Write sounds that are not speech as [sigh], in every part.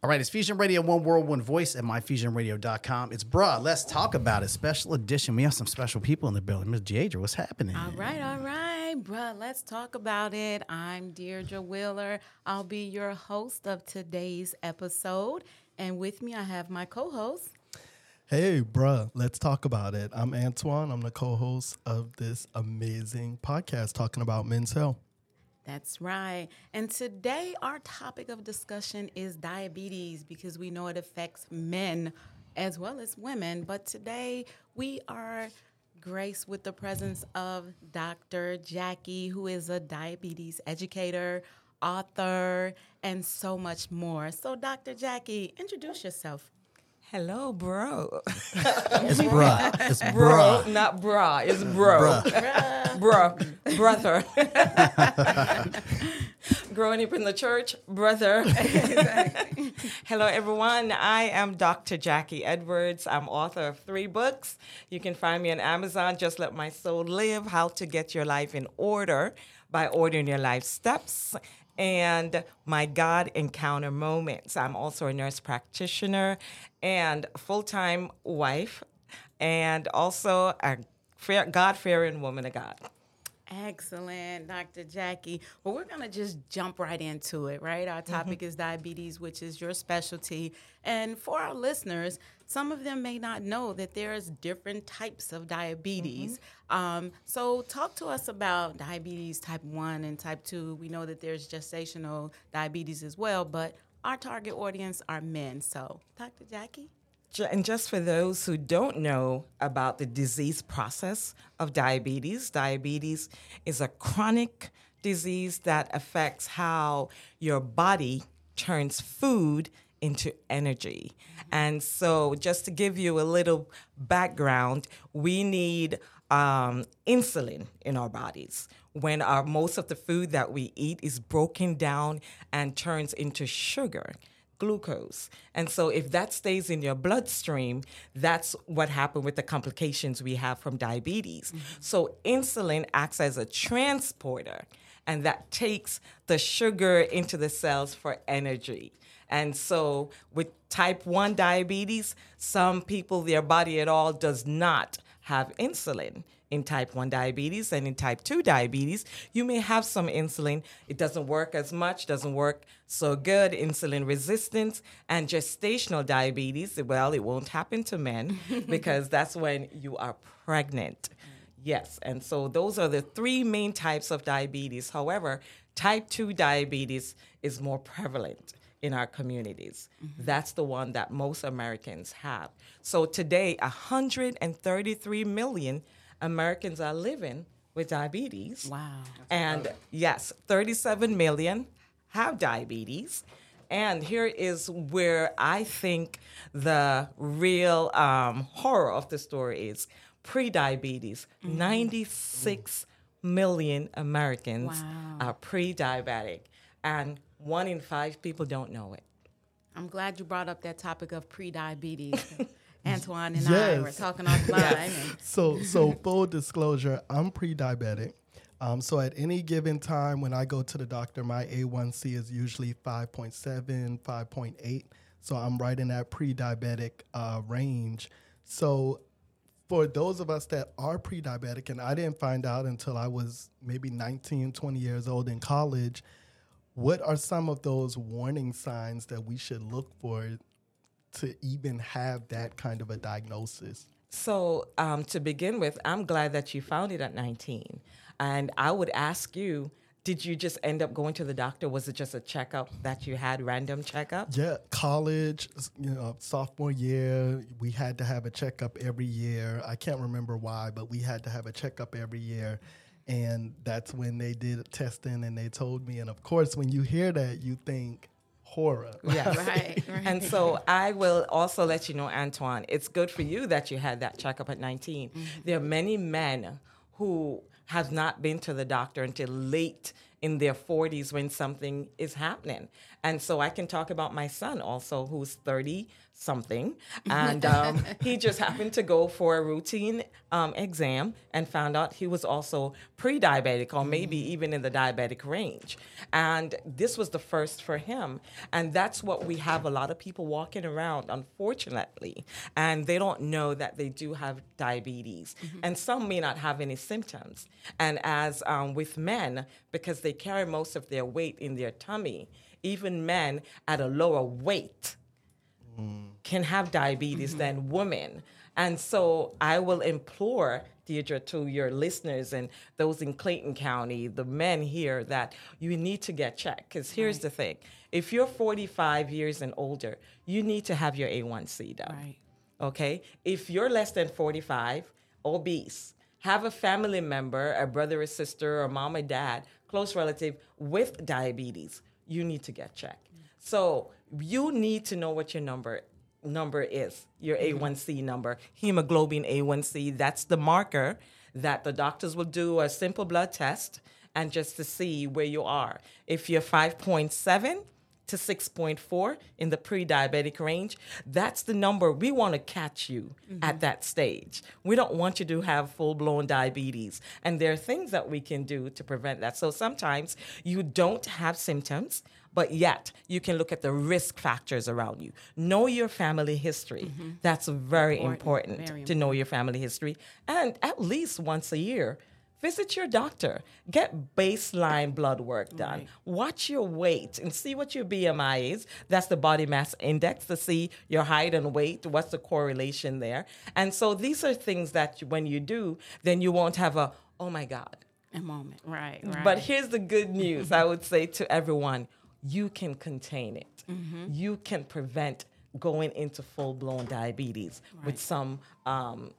All right, it's Fusion Radio, one world, one voice at myfusionradio.com. It's bruh, let's talk about it. Special edition. We have some special people in the building. Miss Jadra, what's happening? All right, all right, bruh, let's talk about it. I'm Deirdre Wheeler. I'll be your host of today's episode. And with me, I have my co host. Hey, bruh, let's talk about it. I'm Antoine. I'm the co host of this amazing podcast talking about men's health. That's right. And today, our topic of discussion is diabetes because we know it affects men as well as women. But today, we are graced with the presence of Dr. Jackie, who is a diabetes educator, author, and so much more. So, Dr. Jackie, introduce yourself. Hello, bro. It's bruh. It's bro, bruh. not bra. It's bro. bro. Brother. [laughs] Growing up in the church, brother. [laughs] Hello, everyone. I am Dr. Jackie Edwards. I'm author of three books. You can find me on Amazon. Just let my soul live. How to get your life in order by ordering your life steps and my God encounter moments. I'm also a nurse practitioner and full time wife, and also a God fearing woman of God. Excellent, Dr. Jackie. Well, we're going to just jump right into it, right? Our mm-hmm. topic is diabetes, which is your specialty. And for our listeners, some of them may not know that there's different types of diabetes. Um, so, talk to us about diabetes type 1 and type 2. We know that there's gestational diabetes as well, but our target audience are men. So, Dr. Jackie? And just for those who don't know about the disease process of diabetes, diabetes is a chronic disease that affects how your body turns food into energy. And so, just to give you a little background, we need um, insulin in our bodies when our most of the food that we eat is broken down and turns into sugar glucose. And so if that stays in your bloodstream, that's what happened with the complications we have from diabetes. So insulin acts as a transporter and that takes the sugar into the cells for energy. And so with type 1 diabetes, some people their body at all does not have insulin. In type 1 diabetes and in type 2 diabetes you may have some insulin. It doesn't work as much doesn't work so good insulin resistance and gestational diabetes well it won't happen to men [laughs] because that's when you are pregnant. Yes and so those are the three main types of diabetes. However type 2 diabetes is more prevalent in our communities. That's the one that most Americans have. So today, 133 million Americans are living with diabetes. Wow. And yes, 37 million have diabetes. And here is where I think the real um, horror of the story is pre diabetes. 96 million Americans Wow. are pre diabetic, and one in five people don't know it. I'm glad you brought up that topic of pre-diabetes. [laughs] Antoine and I were talking offline. and So, so full disclosure, I'm pre-diabetic. Um, so at any given time when I go to the doctor, my A1C is usually 5.7, 5.8. So I'm right in that pre-diabetic uh, range. So for those of us that are pre-diabetic, and I didn't find out until I was maybe 19, 20 years old in college, what are some of those warning signs that we should look for to even have that kind of a diagnosis? So, um, to begin with, I'm glad that you found it at 19. And I would ask you, did you just end up going to the doctor? Was it just a checkup that you had, random checkup? Yeah, college, you know, sophomore year, we had to have a checkup every year. I can't remember why, but we had to have a checkup every year. And that's when they did testing and they told me. And of course, when you hear that, you think horror. Yeah, [laughs] Right, right. And so I will also let you know, Antoine, it's good for you that you had that checkup at 19. Mm-hmm. There are many men who have not been to the doctor until late in their 40s when something is happening. And so I can talk about my son also, who's 30 something. [laughs] And um, he just happened to go for a routine um, exam and found out he was also pre diabetic or maybe even in the diabetic range. And this was the first for him. And that's what we have a lot of people walking around, unfortunately, and they don't know that they do have diabetes. And some may not have any symptoms. And as um, with men, because they carry most of their weight in their tummy, even men at a lower weight can have diabetes mm-hmm. than women. And so I will implore Deirdre to your listeners and those in Clayton County, the men here, that you need to get checked. Because here's the thing if you're 45 years and older, you need to have your A1C done. Right. Okay? If you're less than 45, obese, have a family member, a brother or sister, or mom or dad, close relative with diabetes, you need to get checked. So you need to know what your number number is, your mm-hmm. A1C number, hemoglobin A1C. That's the marker that the doctors will do a simple blood test and just to see where you are. If you're 5.7 to 6.4 in the pre-diabetic range, that's the number we want to catch you mm-hmm. at that stage. We don't want you to have full-blown diabetes. And there are things that we can do to prevent that. So sometimes you don't have symptoms, but yet you can look at the risk factors around you. Know your family history. Mm-hmm. That's very important, Very to know your family history. And at least once a year, visit your doctor. Get baseline blood work done. Right. Watch your weight and see what your BMI is. That's the body mass index to see your height and weight. What's the correlation there? And so these are things that when you do, then you won't have a, oh my God, A moment. Right. Right. but here's the good news I would say to everyone you can contain it, Mm-hmm. you can prevent going into full blown diabetes Right. with some. Um,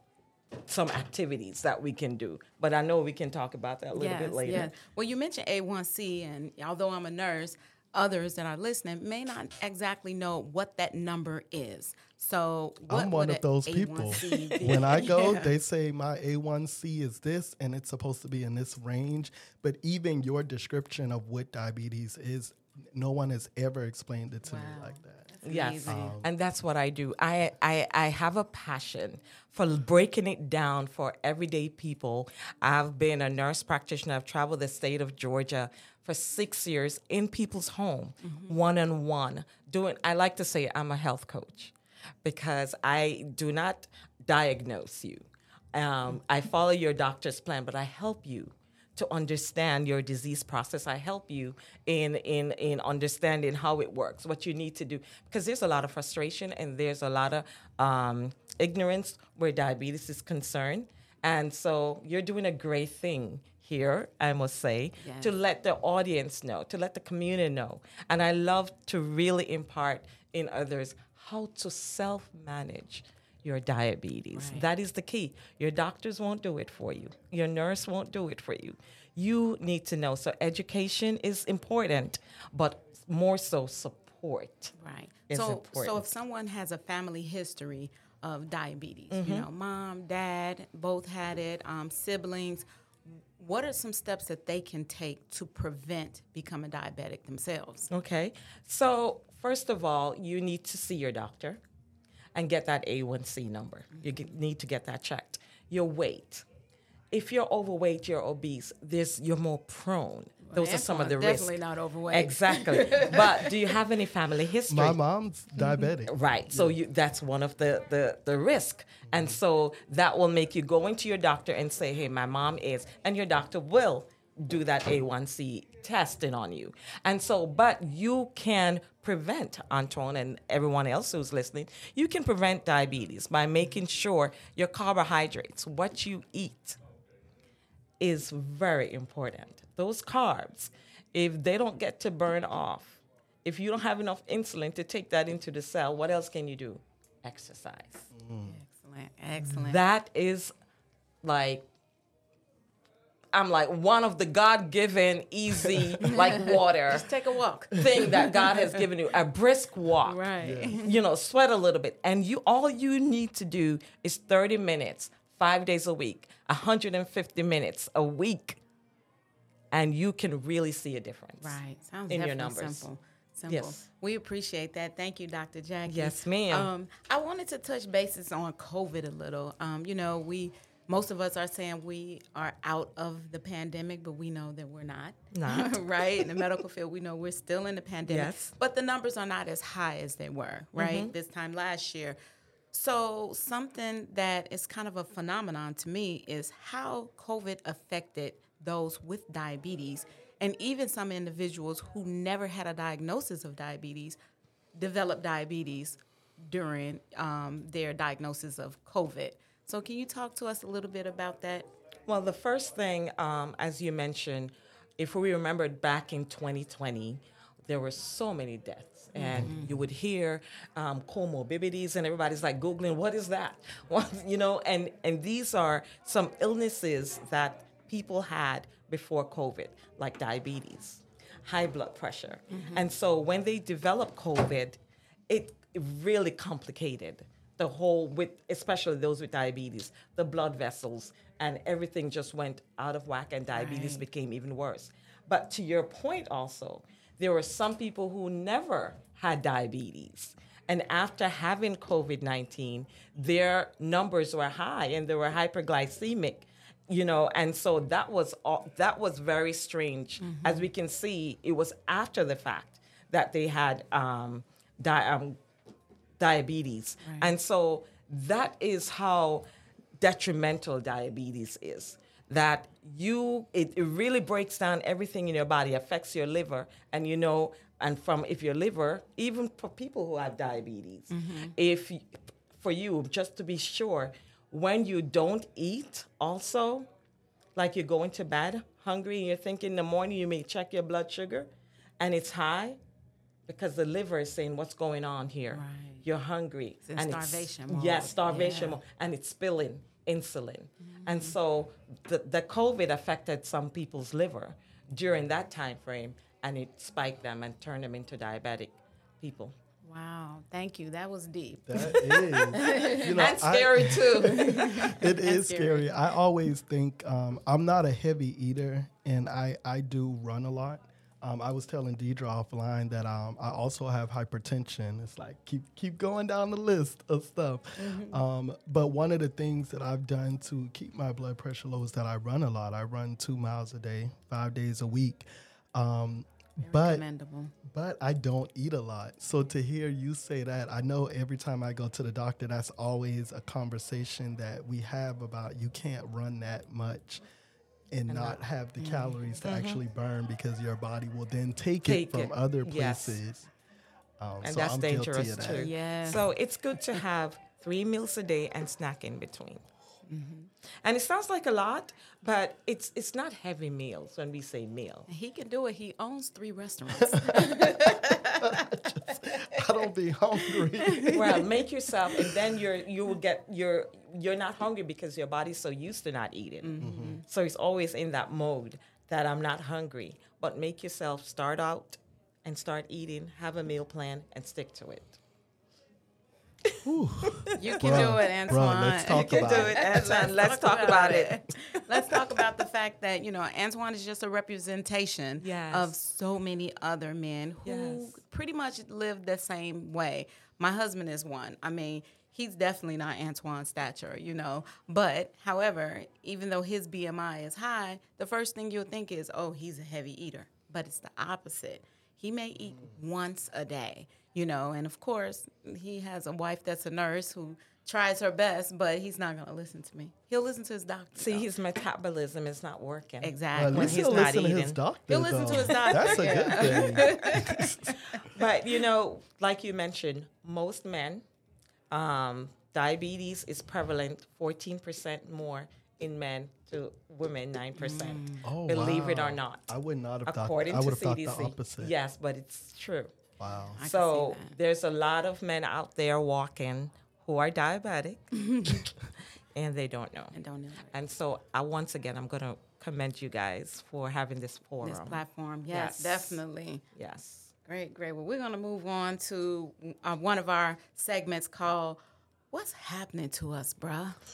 some activities that we can do, but I know we can talk about that a little bit later. Yes. Well, you mentioned A1C, and although I'm a nurse, others that are listening may not exactly know what that number is. So what I'm one of those people. A1C [laughs] be? when I go, Yeah. they say my A1C is this and it's supposed to be in this range. But even your description of what diabetes is, no one has ever explained it to me like that. Yes, amazing. and that's what I do. I, I I have a passion for breaking it down for everyday people. I've been a nurse practitioner. I've traveled the state of Georgia for six years in people's home, one on one. Doing, I like to say I'm a health coach because I do not diagnose you. Um, I follow your doctor's plan, but I help you to understand your disease process. I help you in in in understanding how it works, what you need to do, because there's a lot of frustration and there's a lot of um, ignorance where diabetes is concerned, and so you're doing a great thing here, I must say, to let the audience know, to let the community know, and I love to really impart in others how to self manage your diabetes. Right. That is the key. Your doctors won't do it for you. Your nurse won't do it for you. You need to know. So education is important, but more so support. Right. so, so if someone has a family history of diabetes, Mm-hmm. you know, mom, dad, both had it, um, siblings, what are some steps that they can take to prevent becoming diabetic themselves? Okay. So, first of all, you need to see your doctor and get that A1C number. You get, need to get that checked. Your weight. If you're overweight, you're obese, this you're more prone. Those are some of the Antoine's risks. Definitely not overweight. Exactly. [laughs] but do you have any family history? My mom's diabetic. Right. So you that's one of the the the risk. And so that will make you go into your doctor and say, "Hey, my mom is." And your doctor will do that A1C testing on you. And so but you can prevent Antoine and everyone else who's listening, you can prevent diabetes by making sure your carbohydrates, what you eat, is very important. Those carbs, if they don't get to burn off, if you don't have enough insulin to take that into the cell, what else can you do? Exercise. Mm. Excellent. Excellent. That is like I'm like one of the God given easy [laughs] like water Just take a walk. thing that [laughs] God has given you. A brisk walk. Right. [laughs] You know, sweat a little bit. And you all you need to do is 30 minutes, five days a week, 150 minutes a week and you can really see a difference. Right. Sounds in your definitely numbers. simple. Simple. Yes. We appreciate that. Thank you, Dr. Jackie. Yes, ma'am. Um, I wanted to touch bases on COVID a little. Um, you know, we most of us are saying we are out of the pandemic, but we know that we're not. Not. [laughs] right? In the medical field, we know we're still in the pandemic. Yes. But the numbers are not as high as they were, right? This time last year. So, something that is kind of a phenomenon to me is how COVID affected those with diabetes and even some individuals who never had a diagnosis of diabetes developed diabetes during um, their diagnosis of COVID. So, can you talk to us a little bit about that? Well, the first thing, um, as you mentioned, if we remembered back in 2020, there were so many deaths, and you would hear um, comorbidities, and everybody's like googling, "What is that?" [laughs] What, you know, and and these are some illnesses that people had before COVID, like diabetes, high blood pressure, and so when they developed COVID, it really complicated the whole with especially those with diabetes the blood vessels and everything just went out of whack and diabetes Right. became even worse. But to your point also there were some people who never had diabetes. And after having covid-19 their numbers were high and they were hyperglycemic you know and so that was all, that was very strange. As we can see it was after the fact that they had um, di- um, diabetes. And so that is how detrimental diabetes is. That you, it, it really breaks down everything in your body, affects your liver, and you know, and from if your liver, even for people who have diabetes, mm-hmm. if y- for you, just to be sure, when you don't eat, also, like you're going to bed hungry and you're thinking in the morning you may check your blood sugar and it's high because the liver is saying what's going on here Right. you're hungry in and starvation it's, mode. yes starvation Yeah. mode and it's spilling insulin and so the, the covid affected some people's liver during that time frame and it spiked them and turned them into diabetic people Wow. Thank you. That was deep. That is, you know, and I- scary too. [laughs] it is scary. scary. I always think um, I'm not a heavy eater, and I I do run a lot. Um, I was telling Deirdre offline that um, I also have hypertension. It's like keep keep going down the list of stuff. Um, but one of the things that I've done to keep my blood pressure low is that I run a lot. I run two miles a day, five days a week. Um, but but I don't eat a lot. So to hear you say that, I know every time I go to the doctor, that's always a conversation that we have about you can't run that much and not have the calories to actually burn because your body will then take, Take it from it. other Yes. places. Um, and so that's I'm dangerous of that. too Yes. so it's good to have three meals a day and snack in between Mm-hmm. and it sounds like a lot but it's it's not heavy meals when we say meal He can do it. He owns three restaurants. [laughs] [laughs] I don't be hungry. well make yourself and then you're you will get you're you're not hungry because your body's so used to not eating mm-hmm. so it's always in that mode that i'm not hungry but make yourself start out and start eating have a meal plan and stick to it You can Bruh, do it, bruh, Antoine. let's talk You can about do it. it, Antoine. Let's talk about it. Let's talk about the fact that, you know, Antoine is just a representation Yes. of so many other men who Yes. pretty much live the same way. My husband is one. I mean, he's definitely not Antoine's stature, you know. But, however, even though his BMI is high, the first thing you'll think is, oh, he's a heavy eater. But it's the opposite. He may eat once a day, you know, and of course, he has a wife that's a nurse who tries her best, but he's not going to listen to me. He'll listen to his doctor. see though. his metabolism is not working Well, exactly. at when least he's he'll not listen to his eating. doctor. He'll listen to his doctor, That's a good thing. [laughs] But you know, like you mentioned, most men, um, diabetes is prevalent 14% more in men to women, 9%. Oh, Believe it or not. I would not have thought. According I to would have thought CDC. the opposite. Yes, but it's true. Wow. I so there's a lot of men out there walking who are diabetic [laughs] and they don't know. and don't know And so I once again I'm gonna commend you guys for having this forum. this platform. Yes, Yes. definitely. Yes. Great, great. Well, we're going to move on to uh, one of our segments called "What's Happening to Us, Bruh." [laughs]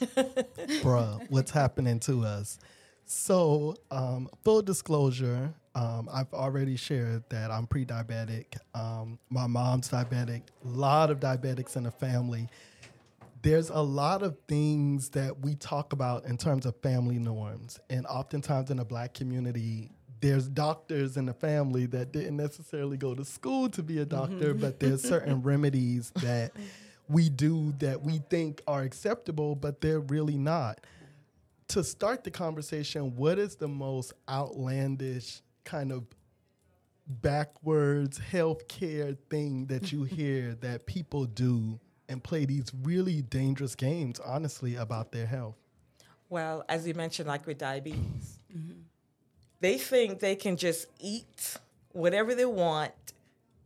bruh, what's happening to us? So, um, full disclosure, um, I've already shared that I'm pre diabetic. Um, my mom's diabetic, a lot of diabetics in the family. There's a lot of things that we talk about in terms of family norms. And oftentimes in the black community, there's doctors in the family that didn't necessarily go to school to be a doctor, but [laughs] there's certain remedies that we do that we think are acceptable, but they're really not to start the conversation, what is the most outlandish kind of backwards healthcare thing that you [laughs] hear that people do and play these really dangerous games, honestly, about their health? Well, as you mentioned, like with diabetes, they think they can just eat whatever they want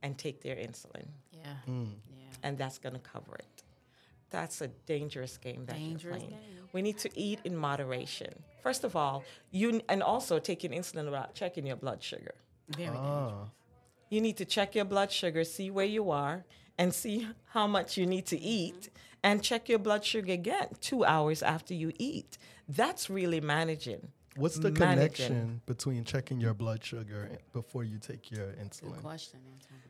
and take their insulin, Yeah. Hmm. Yeah. and that's going to cover it. That's a dangerous game that Dangerous you're playing. game. We need to eat in moderation. First of all, you and also taking insulin without checking your blood sugar. Very Ah, You need to check your blood sugar, see where you are, and see how much you need to eat, and check your blood sugar again two hours after you eat. That's really managing. what's the Managing. connection between checking your blood sugar before you take your Good insulin? question,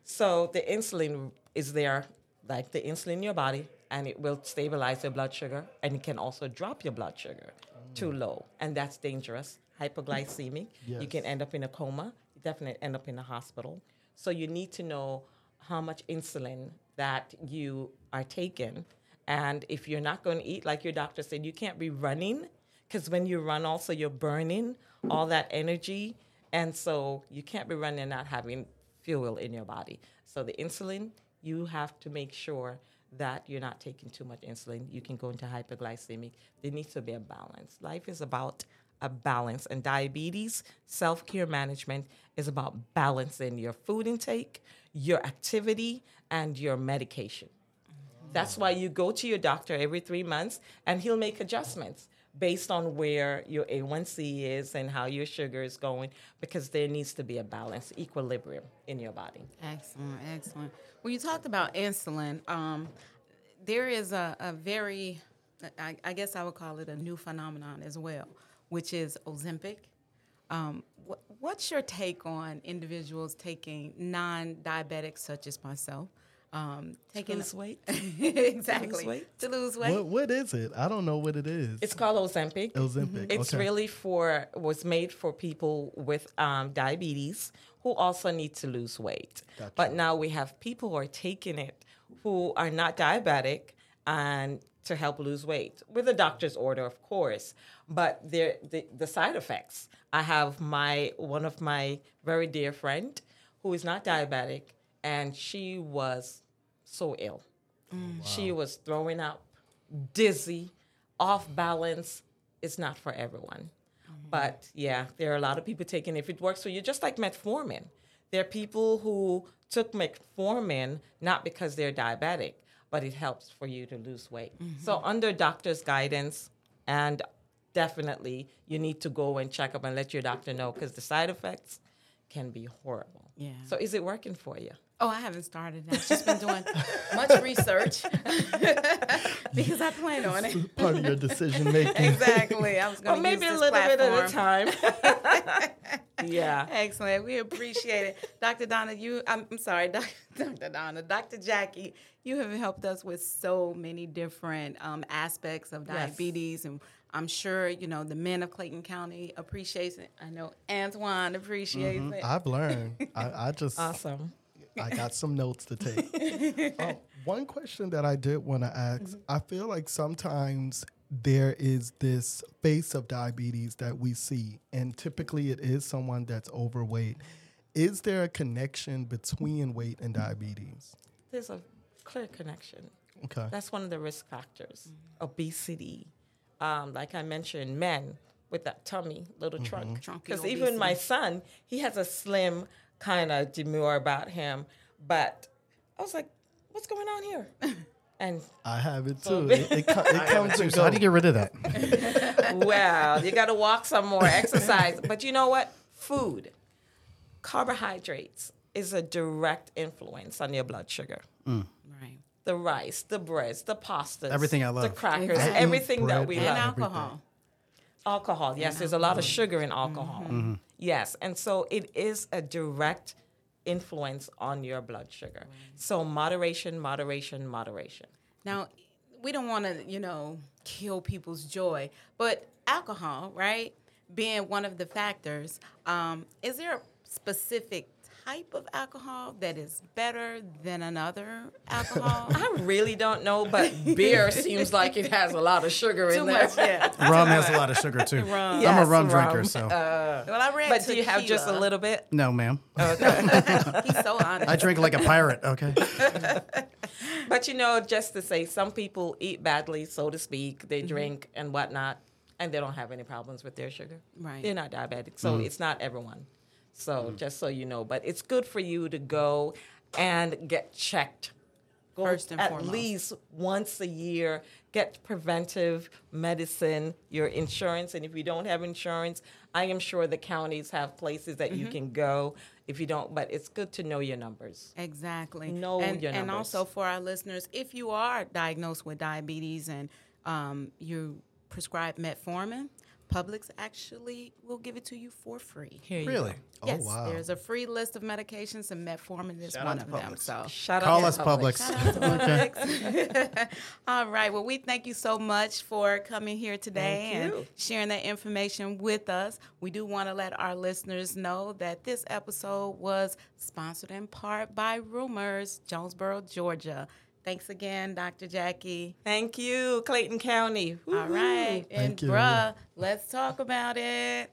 So the insulin is there, like the insulin in your body, and it will stabilize your blood sugar, and it can also drop your blood sugar too mm. low, and that's dangerous. Hypoglycemic, you can end up in a coma. You definitely end up in a hospital. So you need to know how much insulin that you are taking, and if you're not going to eat, like your doctor said, you can't be running, because when you run, also you're burning all that energy, and so you can't be running and not having fuel in your body. So the insulin, you have to make sure that you're not taking too much insulin. You can go into hyperglycemic. There needs to be a balance. Life is about a balance, and diabetes self care management is about balancing your food intake, your activity, and your medication. That's why you go to your doctor every three months and he'll make adjustments based on where your A1C is and how your sugar is going because there needs to be a balance, equilibrium in your body. Excellent, excellent. Well, you talked about insulin. Um, there is a, a very, I, I guess I would call it a new phenomenon as well, which is Ozempic. Um, what, what's your take on individuals taking non-diabetics, such as myself, um, taking lose weight? [laughs] exactly weight? to lose weight? What, what is it? I don't know what it is. It's called Ozempic. Ozempic. It's okay. really for was made for people with um, diabetes who also need to lose weight. Gotcha. But now we have people who are taking it who are not diabetic and to help lose weight with a doctor's order, of course. But there, the, the side effects. I have my one of my very dear friend who is not diabetic, and she was so ill. Mm. She was throwing up, dizzy, off balance. It's not for everyone. Mm-hmm. But yeah, there are a lot of people taking if it works for you, just like metformin. There are people who took metformin not because they're diabetic, but it helps for you to lose weight. Mm-hmm. So under doctor's guidance and definitely you need to go and check up and let your doctor know because the side effects can be horrible. Yeah. So is it working for you? Oh, I haven't started. I've just been doing [laughs] much research [laughs] because I plan on it. part of your decision making. Exactly. I was going to maybe use a this little bit at a time. [laughs] yeah. Excellent. We appreciate it. Dr. Donna, you, I'm, I'm sorry, Doc- Dr. Donna, Dr. Jackie, you have helped us with so many different um, aspects of Yes. diabetes. And I'm sure, you know, the men of Clayton County appreciates it. I know Antoine appreciates it. I've learned. I, I just Awesome. I got some notes to take. Uh, [laughs] one question that I did want to ask I feel like sometimes there is this face of diabetes that we see, and typically it is someone that's overweight. Is there a connection between weight and diabetes? There's a clear connection. Okay. That's one of the risk factors. Obesity. Um, like I mentioned, men with that tummy, little trunk. Trunky Because even my son, he has a slim kind of demure about him. But I was like, what's going on here? [laughs] And I have it too. [laughs] It, it, co- it comes and So how do you get rid of that? [laughs] well, you got to walk some more, exercise. But you know what? Food, carbohydrates is a direct influence on your blood sugar. Mm. Right. The rice, the breads, the pastas, Everything I love, the crackers, Exactly. everything that we and And alcohol. everything. Alcohol. Yes, there's a mm-hmm. lot of mm-hmm. sugar in alcohol. Mm-hmm. Yes, and so it is a direct influence on your blood sugar. Mm. So moderation, moderation, moderation. Now, we don't want to, you know, kill people's joy, but alcohol, right, being one of the factors, um, is there a specific type of alcohol that is better than another alcohol? [laughs] I really don't know, but beer seems like it has a lot of sugar Too in there. yeah. [laughs] Rum has a lot of sugar too. Rum. I'm a rum rum. drinker, so uh, Well, I read But do you have just a little bit? no, ma'am. Oh, [laughs] He's so honest. I drink like a pirate. Okay. But you know, just to say, some people eat badly, so to speak. They mm-hmm. drink and whatnot, and they don't have any problems with their sugar. Right. They're not diabetic, so mm. it's not everyone. So just so you know, but it's good for you to go and get checked. Go First and at foremost. least once a year. Get preventive medicine, your insurance, and if you don't have insurance, I am sure the counties have places that you can go. If you don't, but it's good to know your numbers. Exactly. Know and, your and also for our listeners, if you are diagnosed with diabetes and um, you prescribe metformin, Publix actually will give it to you for free. Here you Really? go. Oh, yes, wow. there's a free list of medications, and metformin is Shout one of to them. So Shout Call out us to Publix. Publix. [laughs] [laughs] All right. Well, we thank you so much for coming here today Thank and you. sharing that information with us. We do want to let our listeners know that this episode was sponsored in part by Rumors, Jonesboro, Georgia. Thanks again, Dr. Jackie. Thank you, Clayton County. All right. And you. bruh, let's talk about it.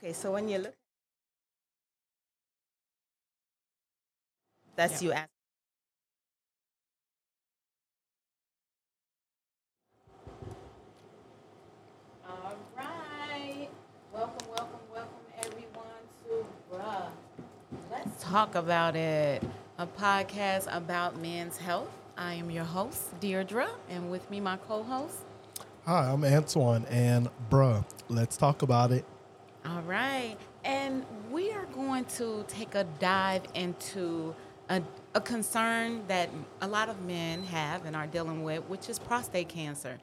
Okay, so when you look, that's you ask. All right. Welcome, welcome, welcome everyone to Bruh. Let's talk about it. A podcast about men's health. I am your host, Deirdre, and with me, my co host. Hi, I'm Antoine, and bruh, let's talk about it. All right. And we are going to take a dive into a, a concern that a lot of men have and are dealing with, which is prostate cancer.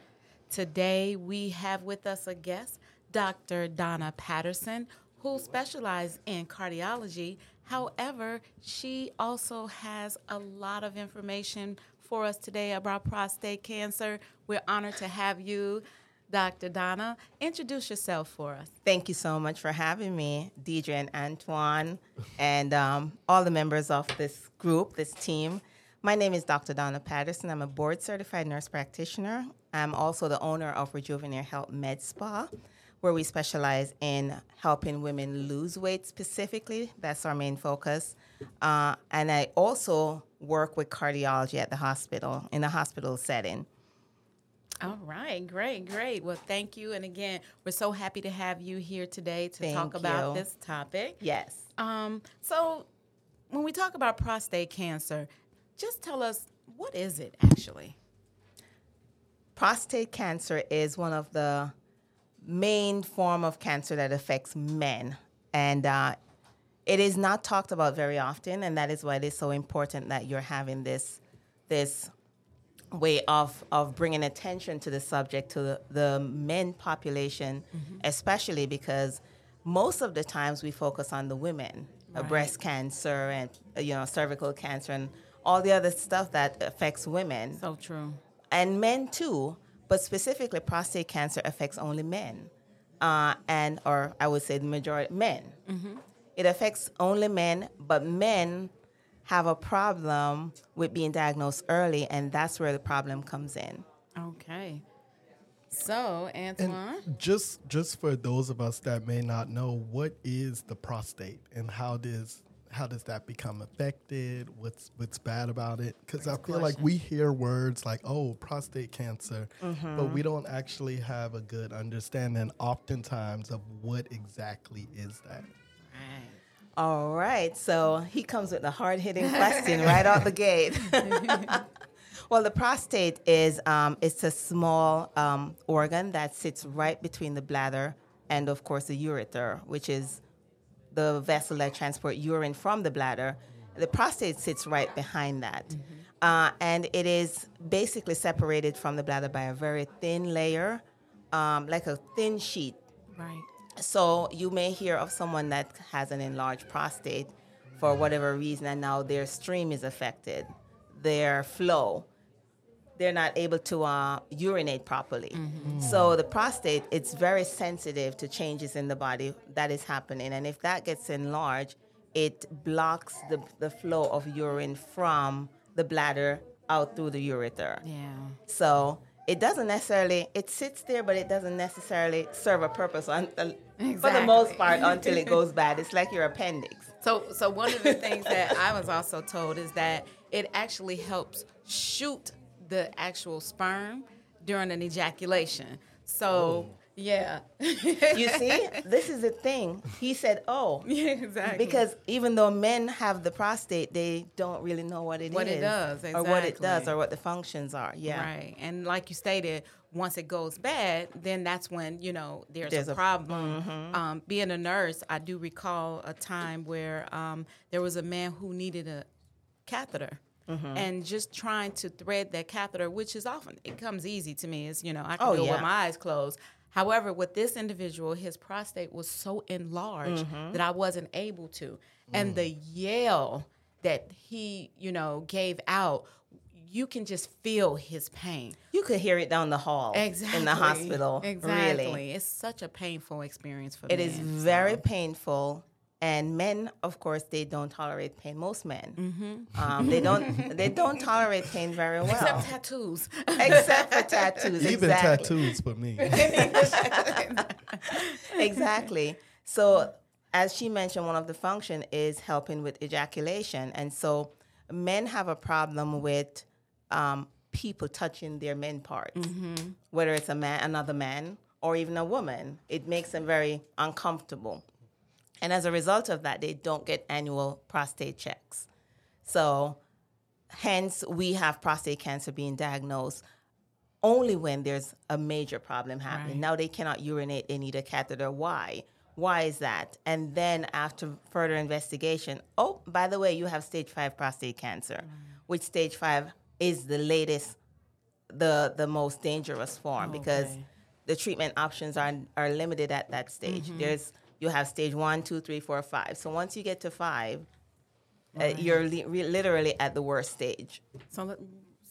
Today, we have with us a guest, Dr. Donna Patterson, who specializes in cardiology. However, she also has a lot of information for us today about prostate cancer. We're honored to have you, Dr. Donna. Introduce yourself for us. Thank you so much for having me, Deirdre and Antoine, and um, all the members of this group, this team. My name is Dr. Donna Patterson. I'm a board certified nurse practitioner. I'm also the owner of Rejuvenate Health Med Spa, where we specialize in helping women lose weight specifically. That's our main focus. Uh, and I also work with cardiology at the hospital, in the hospital setting. All right, great, great. Well, thank you. And again, we're so happy to have you here today to Thank talk about you. this topic. Yes. Um, so when we talk about prostate cancer, just tell us what is it actually? prostate cancer is one of the main form of cancer that affects men and uh, it is not talked about very often and that is why it is so important that you're having this this way of of bringing attention to the subject to the, the men population especially because most of the times we focus on the women uh, breast cancer and uh, you know cervical cancer and all the other stuff that affects women So true. and men too, but specifically prostate cancer affects only men, uh, and or I would say the majority men. It affects only men, but men have a problem with being diagnosed early, and that's where the problem comes in. Okay. So, And Antoine, just just for those of us that may not know, what is the prostate and how does how does that become affected? What's what's bad about it? Because I feel like we hear words like "oh, prostate cancer," Mm-hmm. but we don't actually have a good understanding, oftentimes, of what exactly is that. right. All right, so he comes with a hard hitting [laughs] question right out the gate. [laughs] well, the prostate is um, it's a small um, organ that sits right between the bladder and, of course, the ureter, which is the vessel that transports urine from the bladder. The prostate sits right behind that. Uh, and it is basically separated from the bladder by a very thin layer, um, like a thin sheet Right. So you may hear of someone that has an enlarged prostate for whatever reason, and now their stream is affected, their flow. They're not able to uh, urinate properly. So the prostate, it's very sensitive to changes in the body that is happening, and if that gets enlarged, it blocks the, the flow of urine from the bladder out through the ureter. Yeah. So it doesn't necessarily it sits there, but it doesn't necessarily serve a purpose until, uh, for the most part until it [laughs] goes bad. It's like your appendix. So, so one of the things that I was also told is that it actually helps shoot the actual sperm during an ejaculation. So, oh. Yeah. You see, this is the thing. He said, "Oh." [laughs] yeah, exactly. Because even though men have the prostate, they don't really know what it is, What it does, or what it does, or what the functions are. Yeah, Right. And like you stated, once it goes bad, then that's when, you know, there's, There's a a- problem. Um, being a nurse, I do recall a time where um, there was a man who needed a catheter. And just trying to thread that catheter, which is often, it comes easy to me. Is you know, I can Oh, do it yeah. with my eyes closed. However, with this individual, his prostate was so enlarged mm-hmm. that I wasn't able to. And the mm. yell that he, you know, gave out, you can just feel his pain. you could hear it down the hall Exactly. in the hospital. Exactly. Really, It's such a painful experience for it men. is very painful. And men, of course, they don't tolerate pain. Most men, um, they don't. [laughs] They don't tolerate pain very well. Except tattoos. except for [laughs] tattoos. Even exactly. tattoos for me. [laughs] exactly. So, as she mentioned, one of the function is helping with ejaculation, and so men have a problem with um, people touching their men parts, whether it's a man, another man, or even a woman. It makes them very uncomfortable, and as a result of that, they don't get annual prostate checks. So, hence, we have prostate cancer being diagnosed only when there's a major problem happening. Right. Now they cannot urinate, they need a catheter. Why? Why is that? And then after further investigation, oh, by the way, you have stage five prostate cancer, mm. which stage five is the latest, the the most dangerous form oh, because the treatment options are are limited at that stage. Mm-hmm. There's you have stage one, two, three, four, five. So once you get to five, uh, you're li- re- literally at the worst stage. So, let-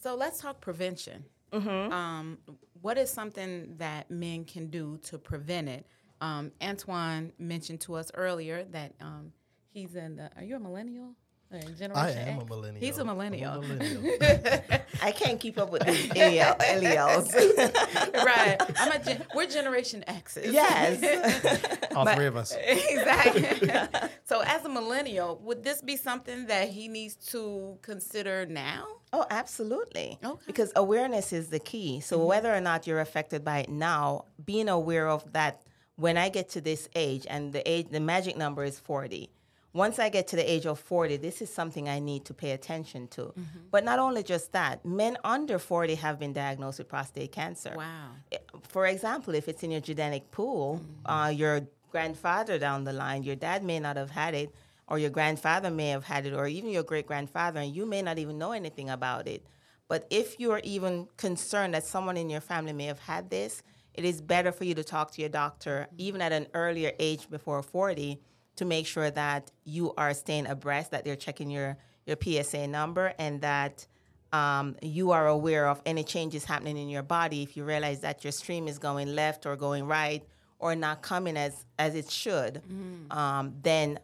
so let's talk prevention. Mm-hmm. Um, what is something that men can do to prevent it? Um, Antoine mentioned to us earlier that um, he's in the. Are you a millennial? Or Generation I am a X? millennial. He's a I'm millennial. millennial. [laughs] I can't keep up with these millennials. [laughs] Right. I'm a [laughs] gen- we're Generation X's. yes. All three of us. exactly. so, as a millennial, would this be something that he needs to consider now? Oh, absolutely. Okay. Because awareness is the key. So mm-hmm. whether or not you're affected by it now, being aware of that when I get to this age and the age the magic number is 40. Once I get to the age of 40, this is something I need to pay attention to. Mm-hmm. But not only just that, men under 40 have been diagnosed with prostate cancer. Wow. Eh, for example, if it's in your genetic pool, mm-hmm. uh, your grandfather down the line, your dad may not have had it, or your grandfather may have had it, or even your great grandfather, and you may not even know anything about it. But if you're even concerned that someone in your family may have had this, it is better for you to talk to your doctor, mm-hmm. even at an earlier age before 40, to make sure that you are staying abreast, that they're checking your, your PSA number, and that um, you are aware of any changes happening in your body. If you realize that your stream is going left or going right or not coming as, as it should, um, then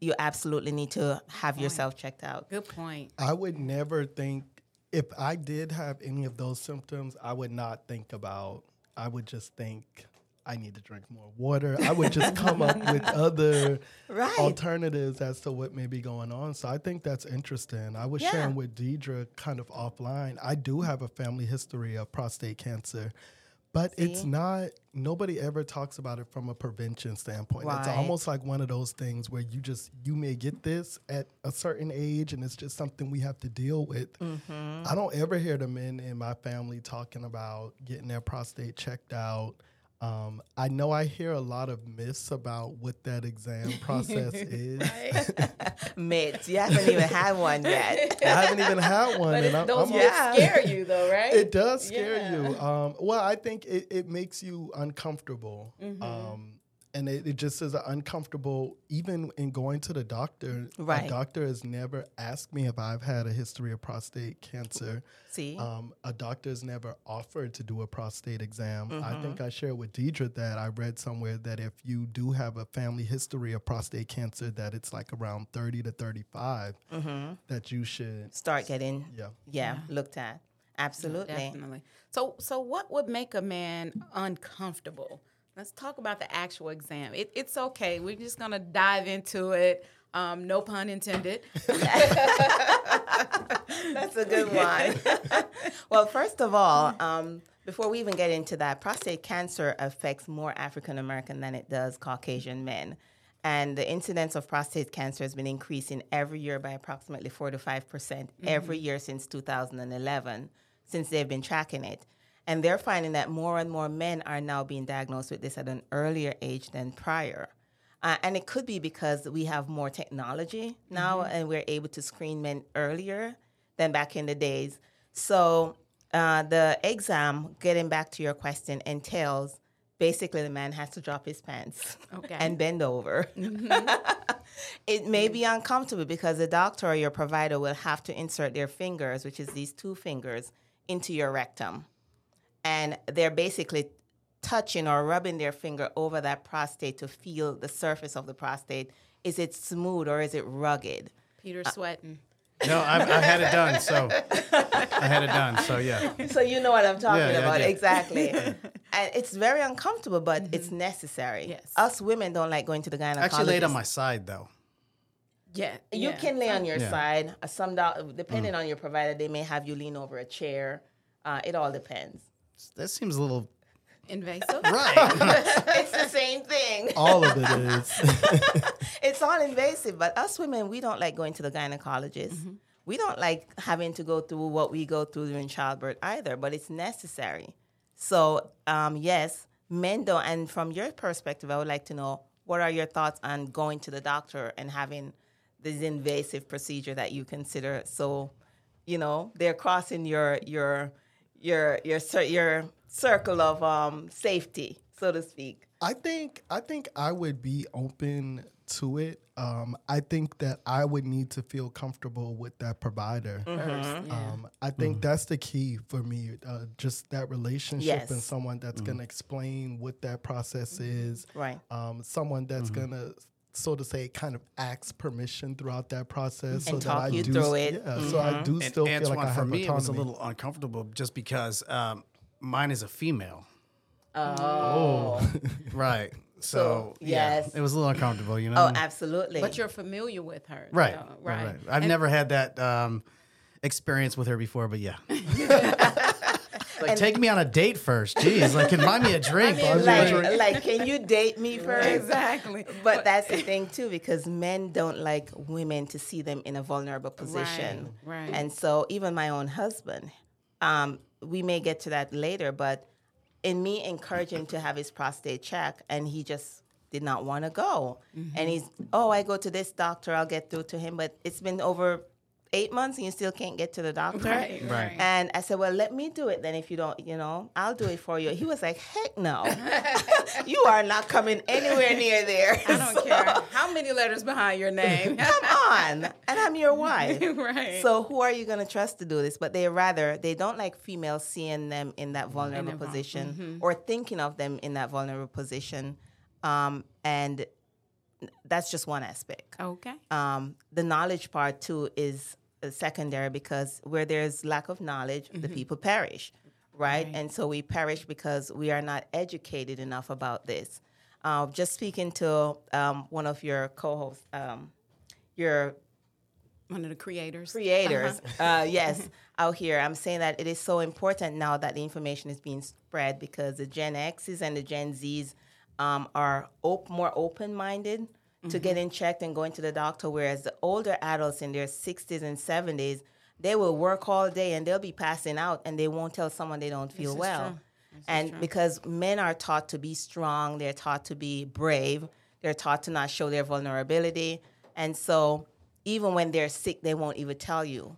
you absolutely need to have yourself checked out. Good point. I would never think if I did have any of those symptoms, I would not think about. I would just think I need to drink more water. I would just come up with [laughs] other Right. alternatives as to what may be going on. So I think that's interesting. I was Yeah. sharing with Deirdre kind of offline. I do have a family history of prostate cancer. But it's not nobody ever talks about it from a prevention standpoint. It's almost like one of those things where you just you may get this at a certain age and it's just something we have to deal with. Mm-hmm. I don't ever hear the men in my family talking about getting their prostate checked out. Um, I know I hear a lot of myths about what that exam [laughs] process is. [laughs] myths. you haven't even had one yet. I haven't even had one, But and it, I'm, those I'm Yeah. scare you, though, [laughs] right? it does scare Yeah. you. Um, well, I think it, it makes you uncomfortable. Mm-hmm. Um, and it, it just is uncomfortable, even in going to the doctor. Right. A doctor has never asked me if I've had a history of prostate cancer. See? Um, a doctor has never offered to do a prostate exam. Mm-hmm. I think I shared with Deirdre that I read somewhere that if you do have a family history of prostate cancer, that it's like around 30 to 35 that you should. Start getting, Yeah. yeah, looked at. Absolutely. Definitely. So, so what would make a man uncomfortable? Let's talk about the actual exam. It, it's okay. We're just gonna dive into it. Um, no pun intended. [laughs] That's a good one. [laughs] well, first of all, um, before we even get into that, prostate cancer affects more African American than it does Caucasian men. And the incidence of prostate cancer has been increasing every year by approximately 4 to 5% every year since 2011, since they've been tracking it. And they're finding that more and more men are now being diagnosed with this at an earlier age than prior. Uh, and it could be because we have more technology now and we're able to screen men earlier than back in the days. So uh, the exam, getting back to your question, entails basically the man has to drop his pants Okay. and bend over. [laughs] it may be uncomfortable because the doctor or your provider will have to insert their fingers, which is these two fingers, into your rectum. And they're basically touching or rubbing their finger over that prostate to feel the surface of the prostate. Is it smooth or is it rugged? Peter Uh, sweating. No, I, I had it done. So I had it done. So yeah. [laughs] so you know what I'm talking Yeah, yeah, about. do. Exactly. [laughs] and it's very uncomfortable, but it's necessary. Yes. Us women don't like going to the gynecologist. I actually laid on my side though. Yeah. You yeah. can lay on your Yeah. side. Uh, Some doc- depending on your provider, they may have you lean over a chair. Uh, it all depends. That seems a little invasive. [laughs] right. [laughs] it's the same thing. All of it is. [laughs] It's all invasive, but us women, we don't like going to the gynecologist. We don't like having to go through what we go through during childbirth either, but it's necessary. So, um, yes, men don't. And from your perspective, I would like to know what are your thoughts on going to the doctor and having this invasive procedure that you consider so, you know, they're crossing your your your your your circle of um, safety, so to speak. I think I think I would be open to it. Um, I think that I would need to feel comfortable with that provider. Mm-hmm. Um, I think that's the key for me. Uh, just that relationship and someone that's going to explain what that process is. Right. Um, someone that's going to, so to say, kind of ask permission throughout that process, And so talk that I you do. through it. Yeah, so I do and still feel Antoine, like I for have me, autonomy. it was a little uncomfortable just because um, mine is a female. Oh. [laughs] Right. So, yeah, yes. it was a little uncomfortable, you know. Oh, absolutely. But you're familiar with her. right, so- right. right. Right. I've never had that um, experience with her before, but yeah. [laughs] like, take me on a date first. Jeez, like, can buy me a drink. mean, Buy a like, drink. like, can you date me [laughs] first? Exactly. But that's the thing too, because men don't like women to see them in a vulnerable position. Right, right. And so, even my own husband, um, we may get to that later, but in me encouraging him to have his prostate check, and he just did not want to go. Mm-hmm. And he's, oh, I go to this doctor, I'll get through to him. But it's been over eight months, and you still can't get to the doctor. Right, Right. And I said, well, let me do it then if you don't, you know, I'll do it for you. He was like, heck no. [laughs] [laughs] you are not coming anywhere near there. I don't care how many letters behind your name. [laughs] Come on. And I'm your wife. right. So who are you going to trust to do this? But they rather, they don't like females seeing them in that vulnerable vul- position or thinking of them in that vulnerable position. Um, and that's just one aspect. okay. Um, the knowledge part too is uh, secondary because where there's lack of knowledge, the people perish, right? And so we perish because we are not educated enough about this. Uh, just speaking to um, one of your co-hosts, um, your One of the creators. creators, uh, [laughs] yes, out here, I'm saying that it is so important now that the information is being spread because the Gen X's and the Gen Z's um, are op- more open-minded to getting checked and going to the doctor, whereas the older adults in their 60s and 70s, they will work all day and they'll be passing out and they won't tell someone they don't feel well. And because men are taught to be strong, they're taught to be brave, they're taught to not show their vulnerability. And so even when they're sick, they won't even tell you.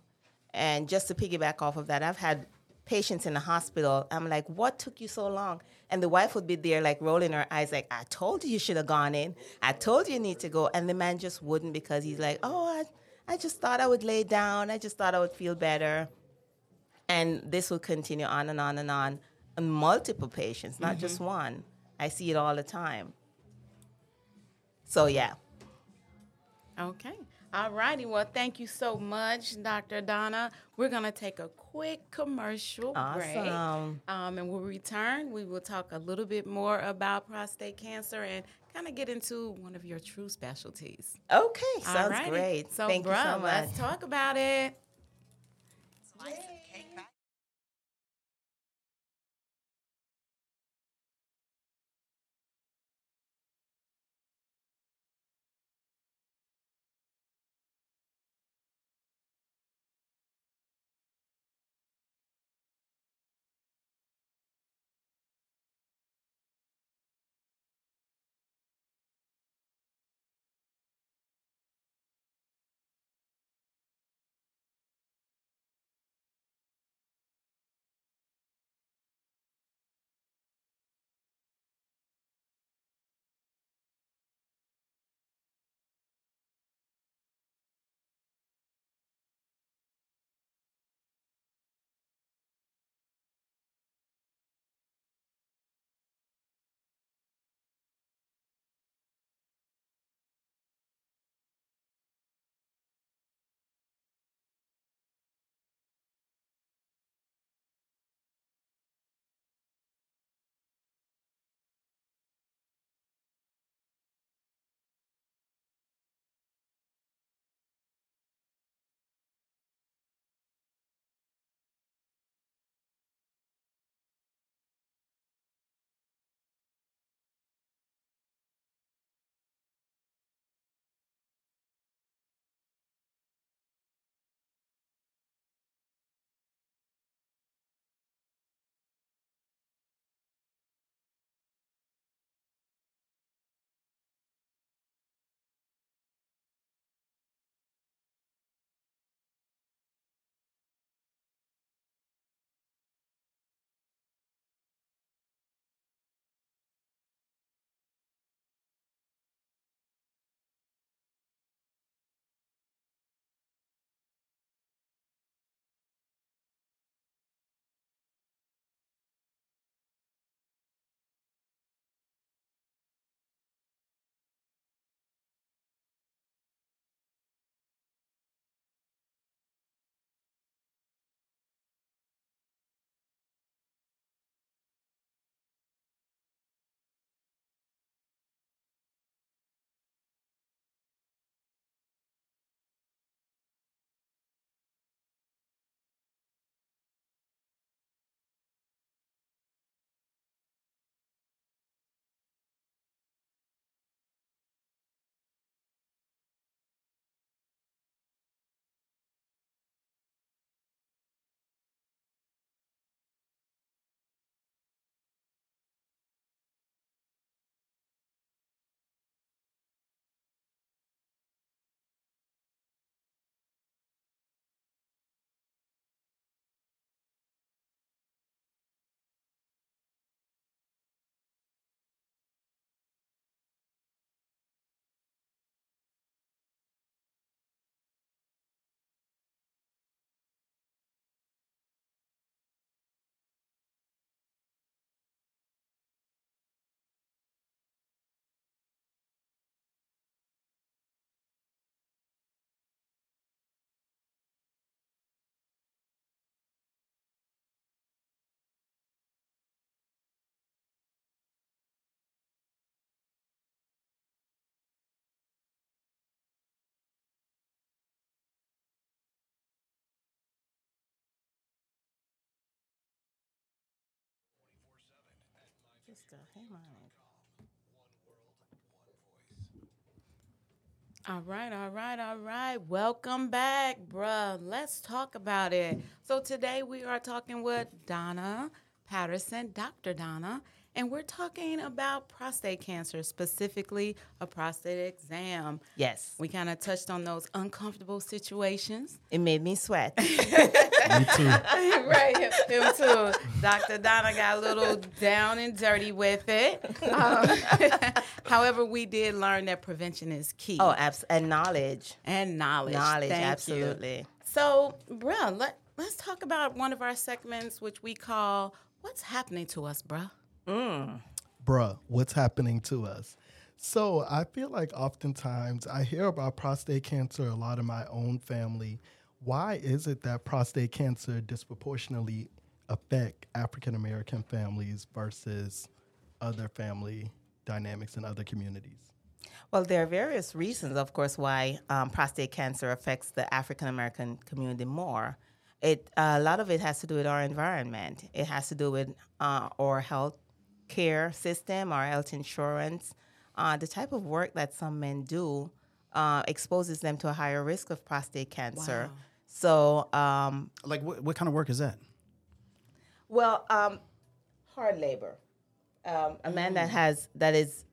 And just to piggyback off of that, I've had patients in the hospital. I'm like, what took you so long? And the wife would be there, like rolling her eyes, like, I told you you should have gone in. I told you you need to go. And the man just wouldn't because he's like, oh, I, I just thought I would lay down. I just thought I would feel better. And this will continue on and on and on And multiple patients, not just mm-hmm. one. I see it all the time. So, yeah. Okay. All righty. Well, thank you so much, Dr. Donna. We're going to take a quick commercial break. Um, and we'll return. We will talk a little bit more about prostate cancer and kind of get into one of your true specialties. Okay, sounds righty. great. So, Thank you bruh, so much. let's talk about it. Sister, hey. All right, all right, all right. Welcome back, bruh. Let's talk about it. So today we are talking with Donna Patterson, Dr. Donna, and we're talking about prostate cancer, specifically a prostate exam. Yes, We kind of touched on those uncomfortable situations. it made me sweat. [laughs] Me too. [laughs] right, him, him too. Dr. Donna got a little down and dirty with it. Um, [laughs] however, we did learn that prevention is key. oh, abs- and knowledge, and knowledge. knowledge, Thank you. absolutely. So, bruh, let, let's talk about one of our segments, which we call What's Happening to Us, bruh? bruh, what's happening to us? So I feel like oftentimes I hear about prostate cancer a lot in my own family. Why is it that prostate cancer disproportionately affect African American families versus other family dynamics in other communities? Well, there are various reasons, of course, why um, prostate cancer affects the African American community more. It a lot of it has to do with our environment. It has to do with uh, our health care system, our health insurance, uh, the type of work that some men do uh, exposes them to a higher risk of prostate cancer. Wow. So, um, Like, what, what kind of work is that? well, um, hard labor. Um, a man that has that is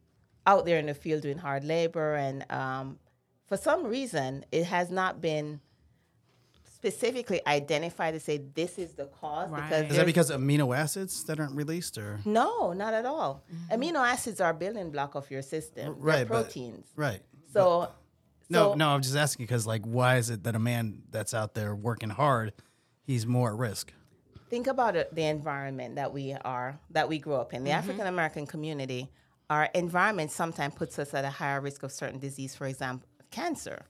out there in the field doing hard labor, and um, for some reason, it has not been specifically identified to say this is the cause Right. because Is that because amino acids that aren't released, or no, not at all. Amino acids are a building block of your system. They're right? but- proteins. right. So, No, so- no. I'm just asking because, like, why is it that a man that's out there working hard, he's more at risk? think about it, the environment that we are that we grew up in the african american community our environment sometimes puts us at a higher risk of certain disease for example cancer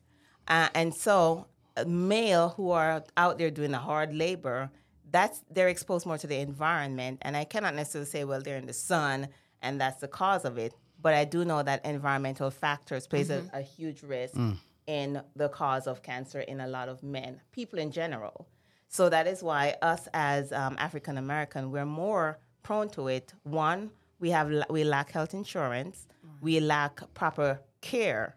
uh, and so uh, male who are out there doing the hard labor that's they're exposed more to the environment and i cannot necessarily say well they're in the sun and that's the cause of it but i do know that environmental factors plays a, a huge risk in the cause of cancer in a lot of men people in general so that is why us as um, African American, we're more prone to it. One, we have we lack health insurance. We lack proper care.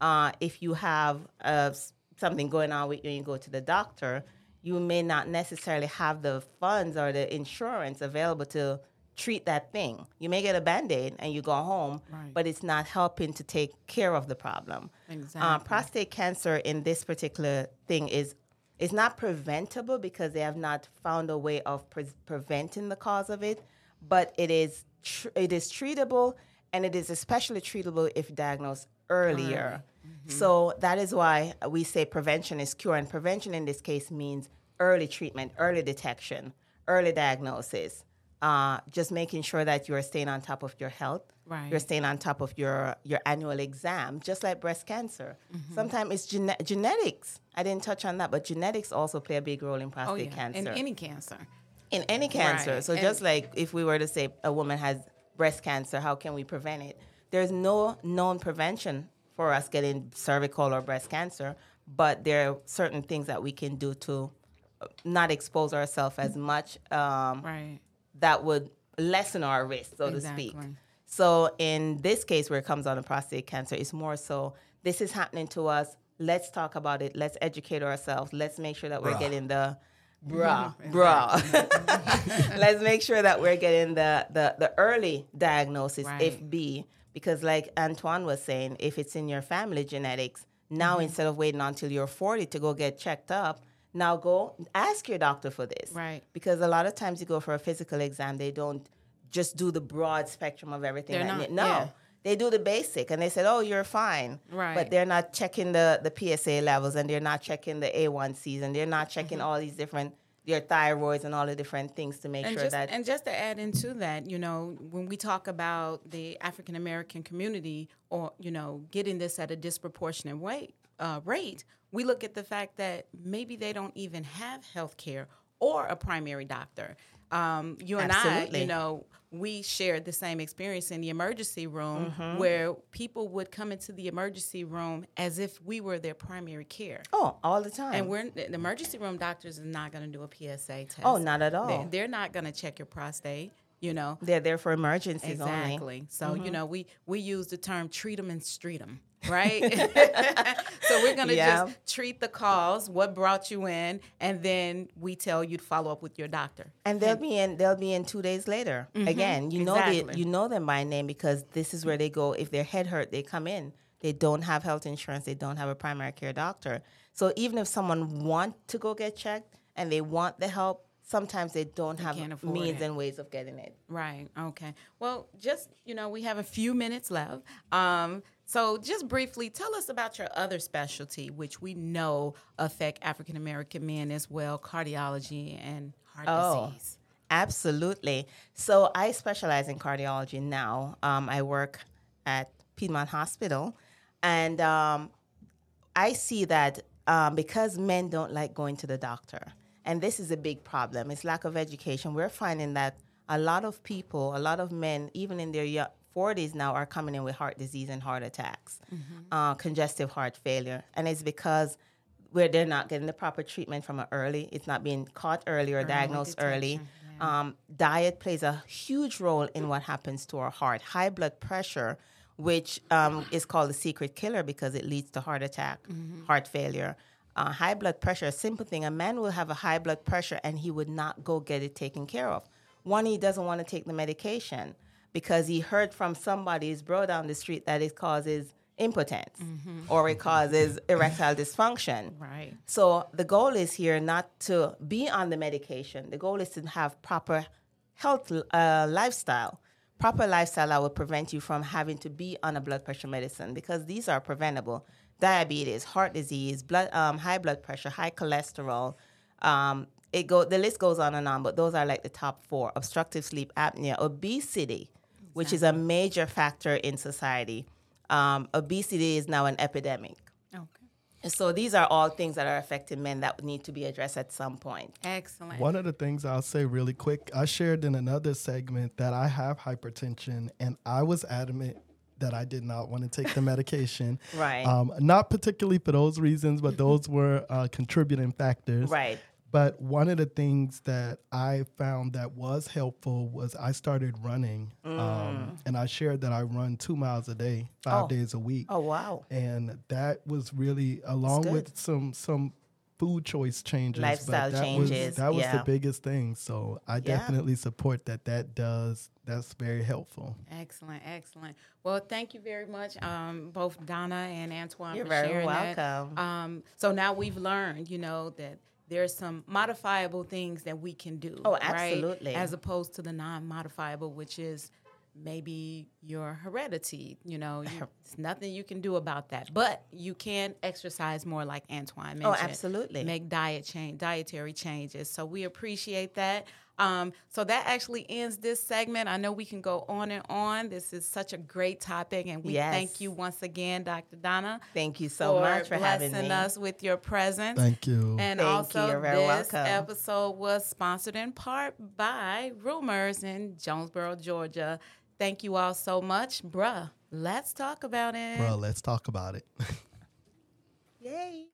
Uh, if you have uh, something going on with you and you go to the doctor, you may not necessarily have the funds or the insurance available to treat that thing. You may get a band aid and you go home, Right. but it's not helping to take care of the problem. Uh, prostate cancer in this particular thing is it's not preventable because they have not found a way of pre- preventing the cause of it, but it is tr- it is treatable and it is especially treatable if diagnosed earlier. So that is why we say prevention is cure, and prevention in this case means early treatment, early detection, early diagnosis. Uh, just making sure that you are staying on top of your health. Right. You're staying on top of your your annual exam, just like breast cancer. Sometimes it's gene- genetics. I didn't touch on that, but genetics also play a big role in prostate Oh, prostate yeah. cancer In any cancer. in any cancer. Right. So And- just like if we were to say a woman has breast cancer, how can we prevent it? There's no known prevention for us getting cervical or breast cancer, but there are certain things that we can do to uh, not expose ourselves as much um, Right. That would lessen our risk, so to speak. So in this case, where it comes on to prostate cancer, it's more so this is happening to us. Let's talk about it. Let's educate ourselves. Let's make sure that we're Bruh. getting the [laughs] bra, bra. [laughs] Let's make sure that we're getting the the, the early diagnosis, if Right. be, because like Antoine was saying, if it's in your family genetics, now Mm-hmm. instead of waiting until you're 40 to go get checked up, now go ask your doctor for this Right. because a lot of times you go for a physical exam, they don't just do the broad spectrum of everything. They're not, no, yeah. they do the basic, and they said, "Oh, you're fine," Right. But they're not checking the the PSA levels, and they're not checking the A1Cs, and they're not checking mm-hmm. all these different your thyroids and all the different things to make and sure just, that and just to add into that, you know, when we talk about the African American community, or you know, getting this at a disproportionate weight uh, rate, we look at the fact that maybe they don't even have health care or a primary doctor. Um, you and I, you know, we shared the same experience in the emergency room Mm-hmm. where people would come into the emergency room as if we were their primary care. oh, all the time. And we're the emergency room doctors are not going to do a PSA test. Oh, not at all. They're, they're not going to check your prostate. You know, They're there for emergencies only. Exactly. So Mm-hmm. you know, we we use the term treat them and street them, right? [laughs] [laughs] so we're gonna Yeah. just treat the cause, what brought you in, and then we tell you to follow up with your doctor. And they'll be in. They'll be in two days later. Again, you know exactly. they, you know them by name because this is where they go. If their head hurt, they come in. They don't have health insurance. They don't have a primary care doctor. So even if someone want to go get checked and they want the help, sometimes they don't have means it. and ways of getting it. Right. Okay. Well, just you know, we have a few minutes left. Um, so just briefly, tell us about your other specialty, which we know affect African American men as well, cardiology and heart Oh. disease. Absolutely. So I specialize in cardiology now. Um, I work at Piedmont Hospital, and um, I see that um, because men don't like going to the doctor, and this is a big problem. It's lack of education. We're finding that a lot of people, a lot of men, even in their 40s now, are coming in with heart disease and heart attacks, uh, congestive heart failure, and it's because where they're not getting the proper treatment from an early. It's not being caught early or diagnosed early. Um, diet plays a huge role in what happens to our heart. High blood pressure, which um, is called the secret killer because it leads to heart attack, heart failure. Uh, high blood pressure, a simple thing. A man will have a high blood pressure and he would not go get it taken care of. One, he doesn't want to take the medication because he heard from somebody, his bro down the street, that it causes impotence or it causes [laughs] erectile dysfunction. Right. So the goal is here not to be on the medication. The goal is to have proper health uh, lifestyle. Proper lifestyle that will prevent you from having to be on a blood pressure medicine because these are preventable. Diabetes, heart disease, blood, um, high blood pressure, high cholesterol. Um, it go the list goes on and on, but those are like the top four: obstructive sleep apnea, obesity, which is a major factor in society. Um, obesity is now an epidemic. Okay. So these are all things that are affecting men that need to be addressed at some point. Excellent. One of the things I'll say really quick, I shared in another segment that I have hypertension and I was adamant that I did not want to take the [laughs] medication. Right. Um, not particularly for those reasons, but those [laughs] were uh, contributing factors. Right. But one of the things that I found that was helpful was I started running. Um, and I shared that I run two miles a day, five Mm. Oh. days a week Oh wow. and that was really along with some some food choice changes Lifestyle that changes, was, that was yeah. the biggest thing so i definitely support that that does that's very helpful Excellent, excellent. Well, thank you very much, um, both Donna and Antoine. You're for very sharing that. welcome. Um, so now we've learned, you know, that there's some modifiable things that we can do. Oh, right? absolutely. As opposed to the non-modifiable, which is maybe your heredity. You know, you, [laughs] there's nothing you can do about that, but you can exercise more, like Antoine oh, mentioned. Oh, absolutely. Make diet change, dietary changes. So we appreciate that. Um, so that actually ends this segment. I know we can go on and on. This is such a great topic, and we Yes. thank you once again, Dr. Donna. Thank you so much for having blessing me. us with your presence. thank you And Thank also, You're very this welcome. episode was sponsored in part by Rumors in Jonesboro, Georgia. Thank you all so much, bruh. Let's talk about it. bro let's talk about it [laughs]